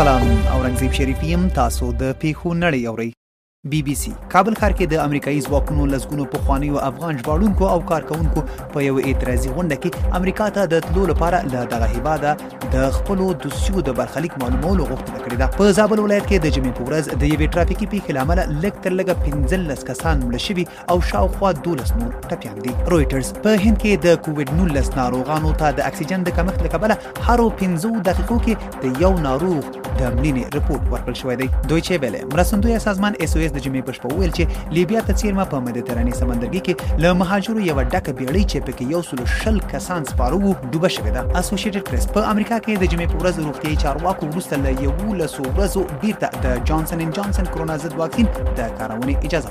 سلام اورنګزیب شریفی يم تاسو د پیښو نړۍ اورئ بي بي سي کابل ښار کې د امریکایي ځواکونو لسګونو پخوانیو افغان ژباړونکو او کارکونکو په یو اعتراضي غونډه کې امریکا ته د تلو لپاره له دغه هیواده د خپلو دوسیو د برخلیک معلومولو غوښتنه کړې ده په زابل ولایت کې د جمعې په ورځ د یوې ټرافیکي پیښې لامل لږ تر لږه 15 کسان مړ شوي او شاوخوا 12 نور ټپيان دي رويټرز په هند کې د کووډ 19 ناروغانو ته د اکسیجن د کمښت له کبله هر 15 دقیقو کې د یو ناروغ د مړینې رپورت ورکړل شوی دی دوی چې ویلې مرستندوی سازمان اس او اس د جمعې په شپه ویل چې لیبیا ته څیرمه په مدیترانې سمندرګي کې له مهاجرو یو ډکه بیړۍ چې پکې یو سل شل کسان سپاره وو ډوبه شوې ده اسوسییټډ پریس په امریکا کې د جمعې په ورځ روغتیاي چارواکو وروسته له یو لسو ورځو بیرته د جانسن ان جانسن کرونا ضد واکسین د کارونې اجازه